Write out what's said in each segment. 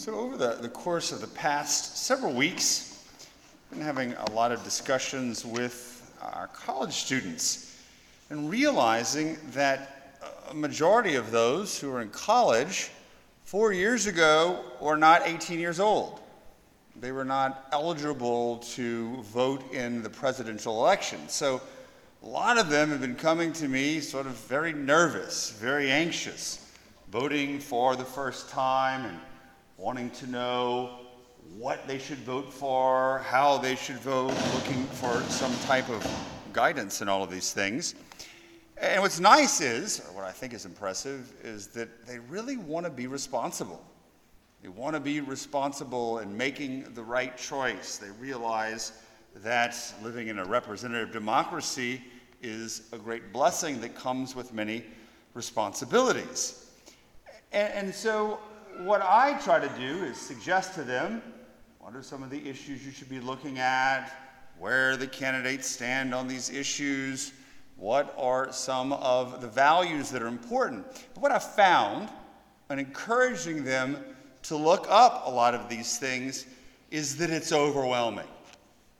So, over the, the course of the past several weeks, I've been having a lot of discussions with our college students and realizing that a majority of those who are in college four years ago were not 18 years old. They were not eligible to vote in the presidential election. So, a lot of them have been coming to me sort of very nervous, very anxious, voting for the first time and wanting to know what they should vote for, how they should vote, looking for some type of guidance in all of these things. And what's nice is, or what I think is impressive, is that they really want to be responsible. They want to be responsible in making the right choice. They realize that living in a representative democracy is a great blessing that comes with many responsibilities. And, and so what I try to do is suggest to them what are some of the issues you should be looking at, where the candidates stand on these issues, what are some of the values that are important. But what I've found in encouraging them to look up a lot of these things is that it's overwhelming.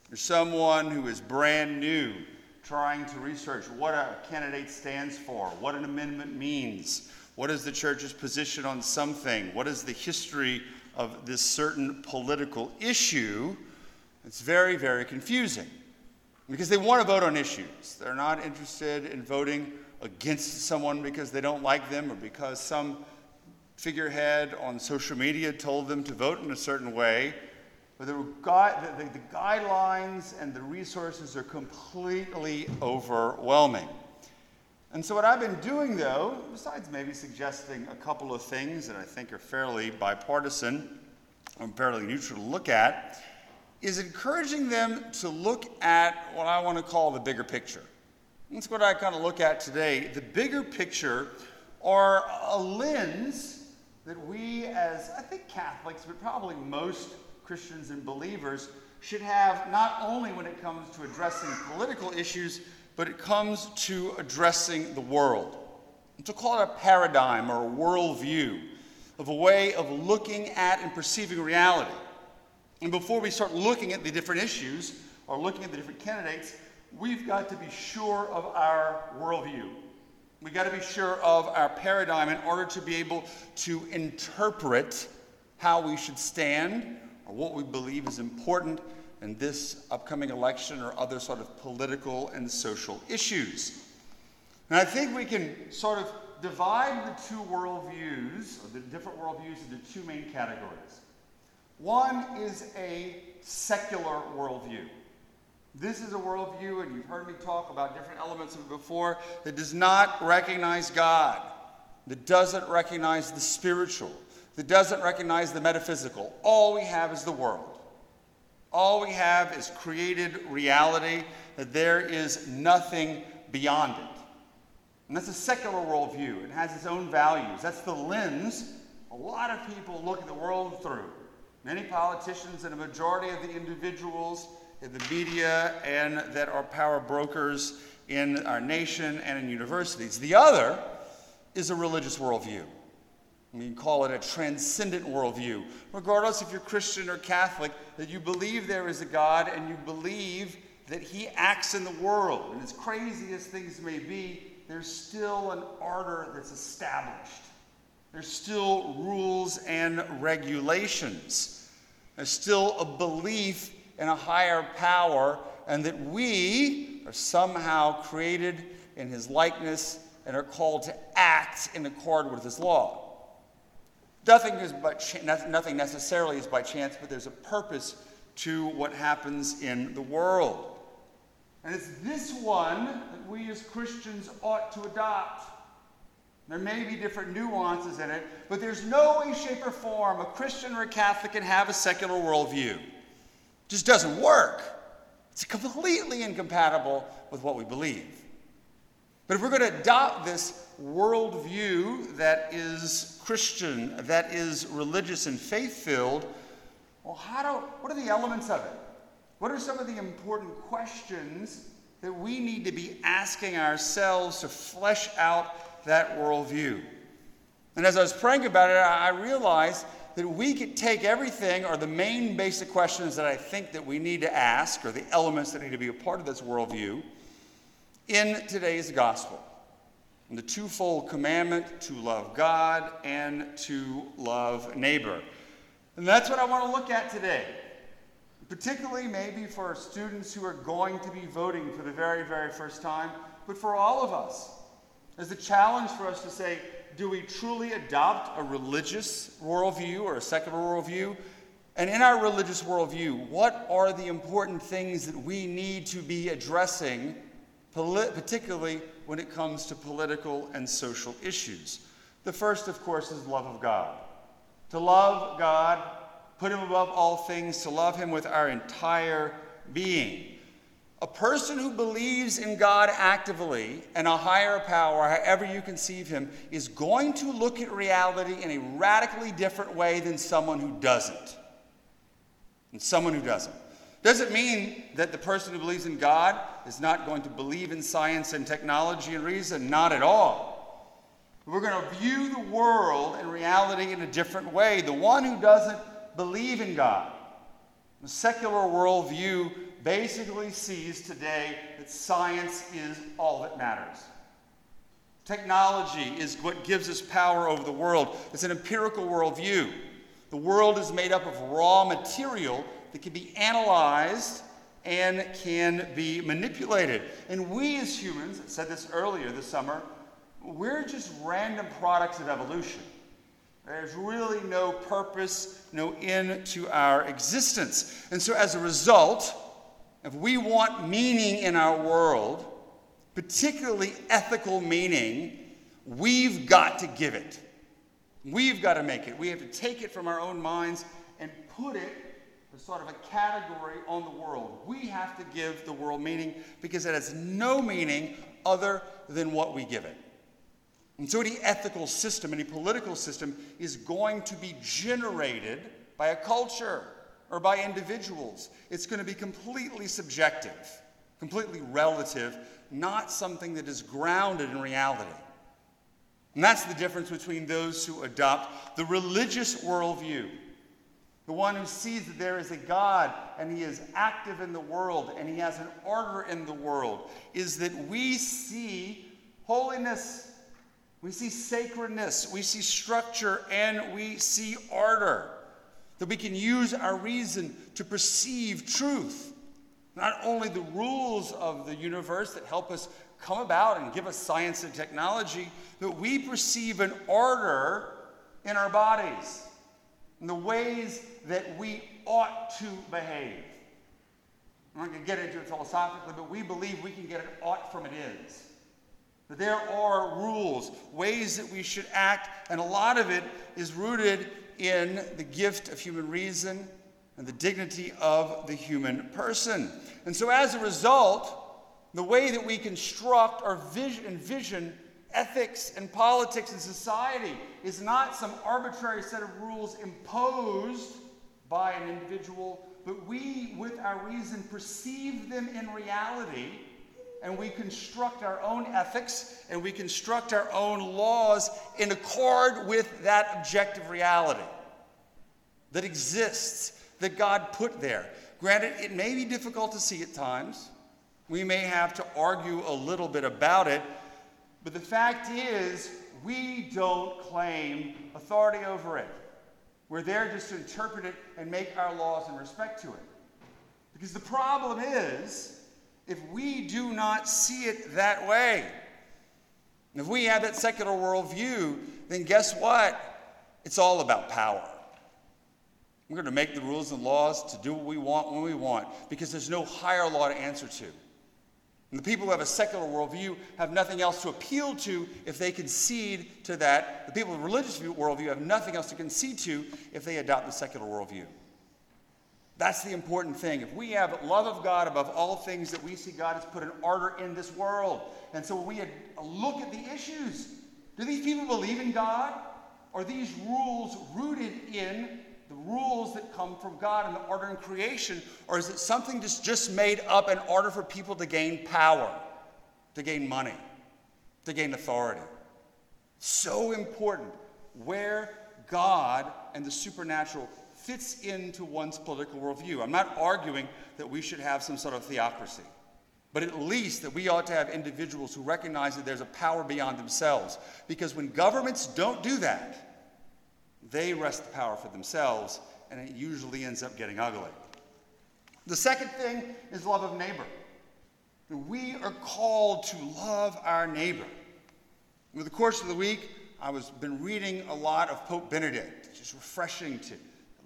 There's someone who is brand new trying to research what a candidate stands for, what an amendment means, what is the church's position on something? What is the history of this certain political issue? It's very, very confusing because they want to vote on issues. They're not interested in voting against someone because they don't like them or because some figurehead on social media told them to vote in a certain way. But the, the, the guidelines and the resources are completely overwhelming. And so, what I've been doing, though, besides maybe suggesting a couple of things that I think are fairly bipartisan and fairly neutral to look at, is encouraging them to look at what I want to call the bigger picture. That's what I kind of look at today. The bigger picture are a lens that we, as I think Catholics, but probably most Christians and believers, should have not only when it comes to addressing political issues, but it comes to addressing the world. And to call it a paradigm or a worldview of a way of looking at and perceiving reality. And before we start looking at the different issues or looking at the different candidates, we've got to be sure of our worldview. We've got to be sure of our paradigm in order to be able to interpret how we should stand or what we believe is important in this upcoming election or other sort of political and social issues. And I think we can sort of divide the two worldviews, or the different worldviews, into two main categories. One is a secular worldview. This is a worldview, and you've heard me talk about different elements of it before, that does not recognize God, that doesn't recognize the spiritual, that doesn't recognize the metaphysical. All we have is the world. All we have is created reality, that there is nothing beyond it. And that's a secular worldview. It has its own values. That's the lens a lot of people look at the world through. Many politicians and a majority of the individuals in the media and that are power brokers in our nation and in universities. The other is a religious worldview. We call it a transcendent worldview. Regardless if you're Christian or Catholic, that you believe there is a God and you believe that He acts in the world. And as crazy as things may be, there's still an order that's established. There's still rules and regulations. There's still a belief in a higher power and that we are somehow created in His likeness and are called to act in accord with His law. Nothing, is by ch- nothing necessarily is by chance, but there's a purpose to what happens in the world. And it's this one that we as Christians ought to adopt. There may be different nuances in it, but there's no way, shape, or form a Christian or a Catholic can have a secular worldview. It just doesn't work. It's completely incompatible with what we believe. But if we're going to adopt this worldview that is Christian, that is religious and faith filled, well, how do, what are the elements of it? What are some of the important questions that we need to be asking ourselves to flesh out that worldview? And as I was praying about it, I realized that we could take everything or the main basic questions that I think that we need to ask or the elements that need to be a part of this worldview in today's gospel. The twofold commandment to love God and to love neighbor. And that's what I want to look at today. Particularly, maybe for students who are going to be voting for the very, very first time, but for all of us. As a challenge for us to say, do we truly adopt a religious worldview or a secular worldview? And in our religious worldview, what are the important things that we need to be addressing, particularly when it comes to political and social issues? The first, of course, is love of God. To love God, put Him above all things, to love Him with our entire being. A person who believes in God actively and a higher power, however you conceive him, is going to look at reality in a radically different way than someone who doesn't. And someone who doesn't. Does it mean that the person who believes in God is not going to believe in science and technology and reason? Not at all. We're going to view the world and reality in a different way. The one who doesn't believe in God, the secular worldview basically sees today that science is all that matters. Technology is what gives us power over the world. It's an empirical worldview. The world is made up of raw material that can be analyzed and can be manipulated. And we as humans, I said this earlier this summer, we're just random products of evolution. There's really no purpose, no end to our existence. And so as a result, if we want meaning in our world, particularly ethical meaning, we've got to give it. We've got to make it. We have to take it from our own minds and put it as sort of a category on the world. We have to give the world meaning because it has no meaning other than what we give it. And so, any ethical system, any political system is going to be generated by a culture or by individuals. It's going to be completely subjective, completely relative, not something that is grounded in reality. And that's the difference between those who adopt the religious worldview, the one who sees that there is a God and he is active in the world and he has an order in the world, is that we see holiness, we see sacredness, we see structure, and we see order. That we can use our reason to perceive truth. Not only the rules of the universe that help us come about and give us science and technology, that we perceive an order in our bodies, in the ways that we ought to behave. I'm not going to get into it philosophically, but we believe we can get an ought from it is. That there are rules, ways that we should act, and a lot of it is rooted in the gift of human reason and the dignity of the human person. And so, as a result, the way that we construct or vision, envision ethics and politics and society is not some arbitrary set of rules imposed by an individual, but we, with our reason, perceive them in reality and we construct our own ethics and we construct our own laws in accord with that objective reality that exists that God put there. Granted, it may be difficult to see at times. We may have to argue a little bit about it. But the fact is, we don't claim authority over it. We're there just to interpret it and make our laws in respect to it. Because the problem is, if we do not see it that way, if we have that secular worldview, then guess what? It's all about power. We're going to make the rules and laws to do what we want when we want because there's no higher law to answer to. And the people who have a secular worldview have nothing else to appeal to if they concede to that. The people with a religious worldview have nothing else to concede to if they adopt the secular worldview. That's the important thing. If we have love of God above all things, that we see God has put an order in this world. And so we look at the issues, do these people believe in God? Are these rules rooted in the rules that come from God and the order in creation? Or is it something that's just made up in order for people to gain power, to gain money, to gain authority? So important where God and the supernatural fits into one's political worldview. I'm not arguing that we should have some sort of theocracy, but at least that we ought to have individuals who recognize that there's a power beyond themselves. Because when governments don't do that, they wrest the power for themselves, and it usually ends up getting ugly. The second thing is love of neighbor. We are called to love our neighbor. Over the course of the week, I was been reading a lot of Pope Benedict. It's just refreshing to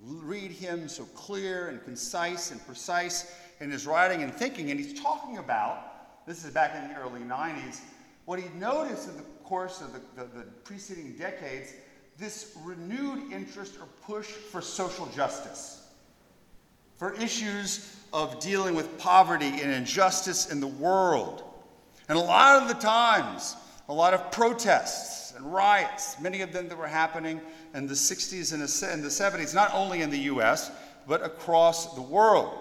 read him so clear and concise and precise in his writing and thinking. And he's talking about, this is back in the early 90s, what he noticed in the course of the, the, the preceding decades, this renewed interest or push for social justice, for issues of dealing with poverty and injustice in the world. And a lot of the times, a lot of protests and riots, many of them that were happening in the 60s and the 70s, not only in the US, but across the world.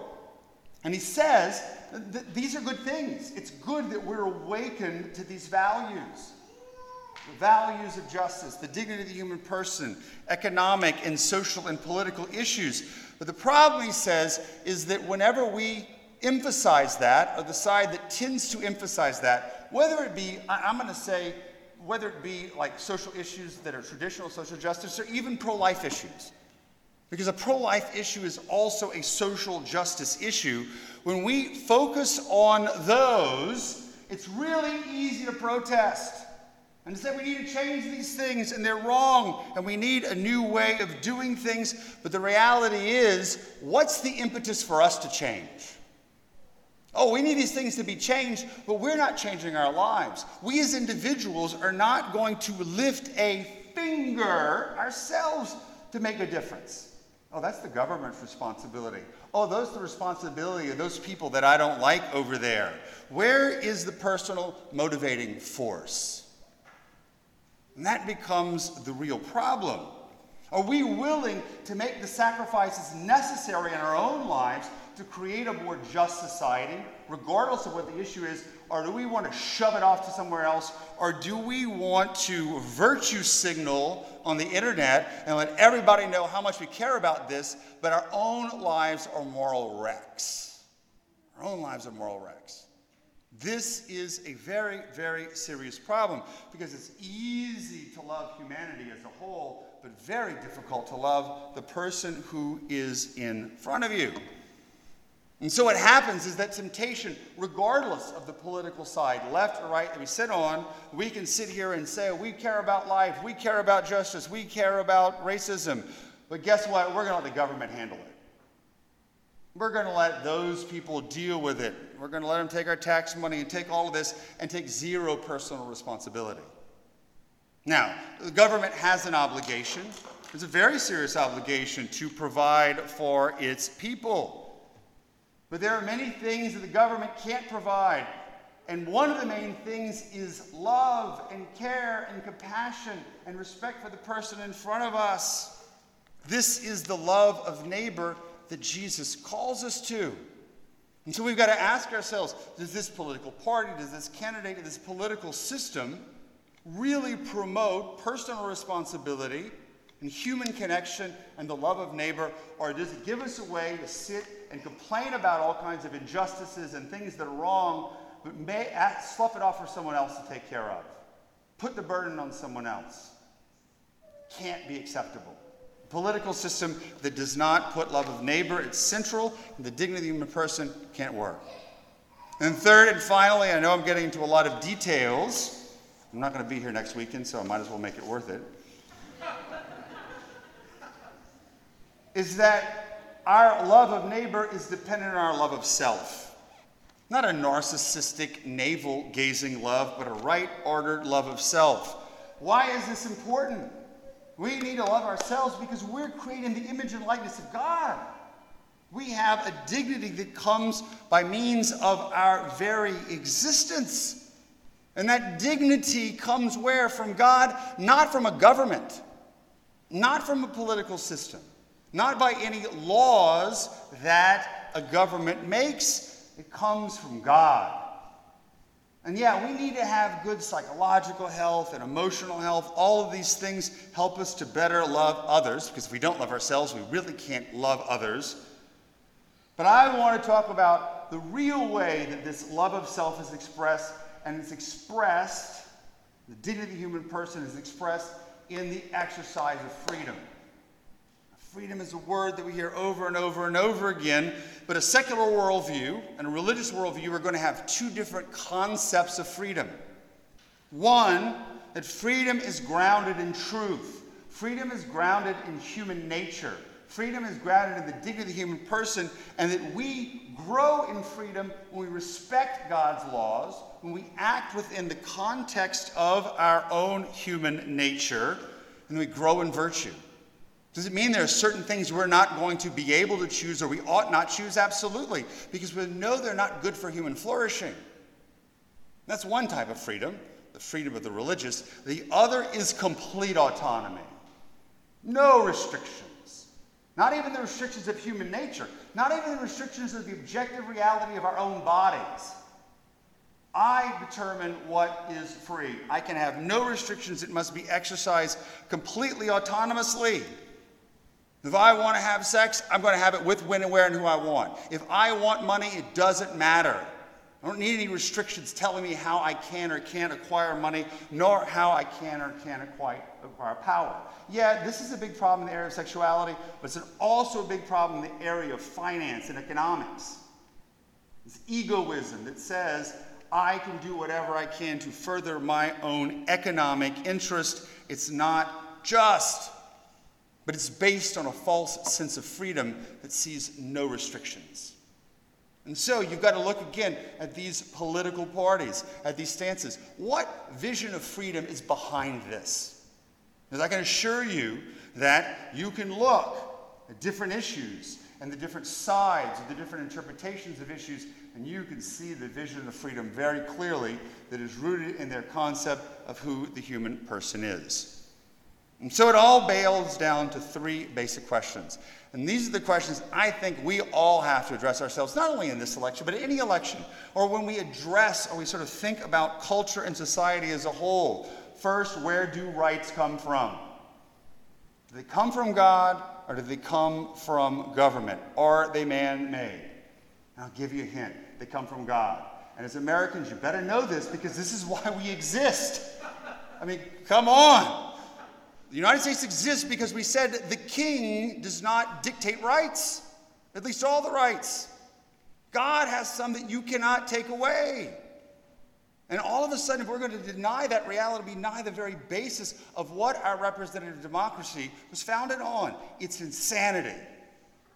And he says that these are good things. It's good that we're awakened to these values the values of justice, the dignity of the human person, economic and social and political issues. But the problem, he says, is that whenever we emphasize that, or the side that tends to emphasize that, whether it be, I'm going to say, whether it be like social issues that are traditional social justice or even pro life issues. Because a pro life issue is also a social justice issue. When we focus on those, it's really easy to protest and say we need to change these things and they're wrong and we need a new way of doing things. But the reality is, what's the impetus for us to change? Oh, we need these things to be changed, but we're not changing our lives. We as individuals are not going to lift a finger ourselves to make a difference. Oh, that's the government's responsibility. Oh, those are the responsibility of those people that I don't like over there. Where is the personal motivating force? And that becomes the real problem. Are we willing to make the sacrifices necessary in our own lives to create a more just society, regardless of what the issue is? Or do we want to shove it off to somewhere else? Or do we want to virtue signal on the internet and let everybody know how much we care about this, but our own lives are moral wrecks? Our own lives are moral wrecks. This is a very, very serious problem because it's easy to love humanity as a whole, but very difficult to love the person who is in front of you. And so what happens is that temptation, regardless of the political side, left or right, that we sit on, we can sit here and say, we care about life, we care about justice, we care about racism. But guess what? We're going to let the government handle it. We're going to let those people deal with it. We're going to let them take our tax money and take all of this and take zero personal responsibility. Now, the government has an obligation. It's a very serious obligation to provide for its people. But there are many things that the government can't provide. And one of the main things is love and care and compassion and respect for the person in front of us. This is the love of neighbor that Jesus calls us to. And so we've got to ask ourselves does this political party, does this candidate, does this political system really promote personal responsibility and human connection and the love of neighbor, or does it give us a way to sit and complain about all kinds of injustices and things that are wrong, but may ask, slough it off for someone else to take care of? Put the burden on someone else. Can't be acceptable political system that does not put love of neighbor at central, and the dignity of the human person can't work. And third and finally, I know I'm getting into a lot of details. I'm not going to be here next weekend, so I might as well make it worth it. is that our love of neighbor is dependent on our love of self. Not a narcissistic, navel gazing love, but a right ordered love of self. Why is this important? We need to love ourselves because we're created in the image and likeness of God. We have a dignity that comes by means of our very existence. And that dignity comes where? From God, not from a government, not from a political system, not by any laws that a government makes. It comes from God. And yeah, we need to have good psychological health and emotional health. All of these things help us to better love others, because if we don't love ourselves, we really can't love others. But I want to talk about the real way that this love of self is expressed, and it's expressed, the dignity of the human person is expressed in the exercise of freedom. Freedom is a word that we hear over and over and over again, but a secular worldview and a religious worldview are going to have two different concepts of freedom. One, that freedom is grounded in truth, freedom is grounded in human nature. Freedom is grounded in the dignity of the human person, and that we grow in freedom when we respect God's laws, when we act within the context of our own human nature, and we grow in virtue. Does it mean there are certain things we're not going to be able to choose or we ought not choose? Absolutely, because we know they're not good for human flourishing. That's one type of freedom, the freedom of the religious. The other is complete autonomy, no restrictions. Not even the restrictions of human nature, not even the restrictions of the objective reality of our own bodies. I determine what is free. I can have no restrictions. It must be exercised completely autonomously. If I want to have sex, I'm going to have it with, when, and where, and who I want. If I want money, it doesn't matter. I don't need any restrictions telling me how I can or can't acquire money, nor how I can or can't acquire, acquire power. Yeah, this is a big problem in the area of sexuality, but it's also a big problem in the area of finance and economics. This egoism that says, I can do whatever I can to further my own economic interest. It's not just but it's based on a false sense of freedom that sees no restrictions. And so you've got to look again at these political parties, at these stances. What vision of freedom is behind this? Because I can assure you that you can look at different issues and the different sides of the different interpretations of issues, and you can see the vision of freedom very clearly that is rooted in their concept of who the human person is. And so it all boils down to three basic questions. And these are the questions I think we all have to address ourselves, not only in this election, but in any election, or when we address or we sort of think about culture and society as a whole. First, where do rights come from? Do they come from God, or do they come from government? Are they man made? I'll give you a hint they come from God. And as Americans, you better know this because this is why we exist. I mean, come on. The United States exists because we said the king does not dictate rights, at least all the rights. God has some that you cannot take away. And all of a sudden, if we're going to deny that reality, deny the very basis of what our representative democracy was founded on, it's insanity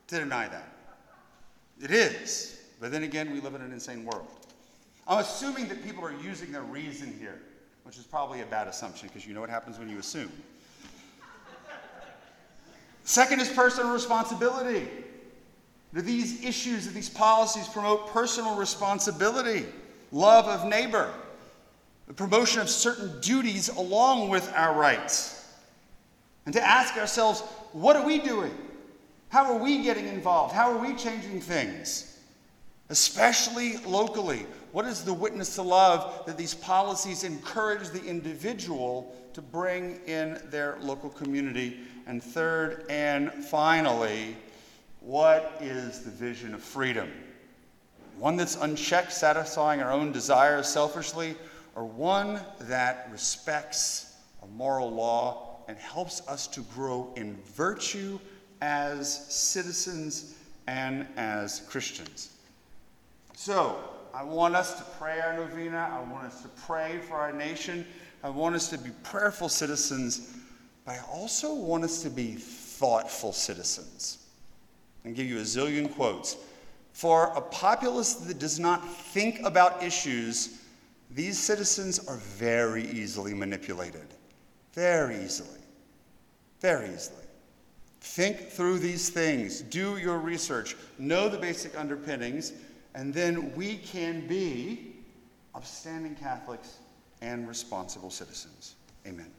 to deny that. It is. But then again, we live in an insane world. I'm assuming that people are using their reason here, which is probably a bad assumption because you know what happens when you assume. Second is personal responsibility. Do these issues, do these policies promote personal responsibility, love of neighbor, the promotion of certain duties along with our rights? And to ask ourselves, what are we doing? How are we getting involved? How are we changing things? Especially locally. What is the witness to love that these policies encourage the individual to bring in their local community and third and finally, what is the vision of freedom? One that's unchecked, satisfying our own desires selfishly, or one that respects a moral law and helps us to grow in virtue as citizens and as Christians? So, I want us to pray our novena. I want us to pray for our nation. I want us to be prayerful citizens I also want us to be thoughtful citizens. And give you a zillion quotes. For a populace that does not think about issues, these citizens are very easily manipulated. Very easily. Very easily. Think through these things, do your research, know the basic underpinnings, and then we can be upstanding Catholics and responsible citizens. Amen.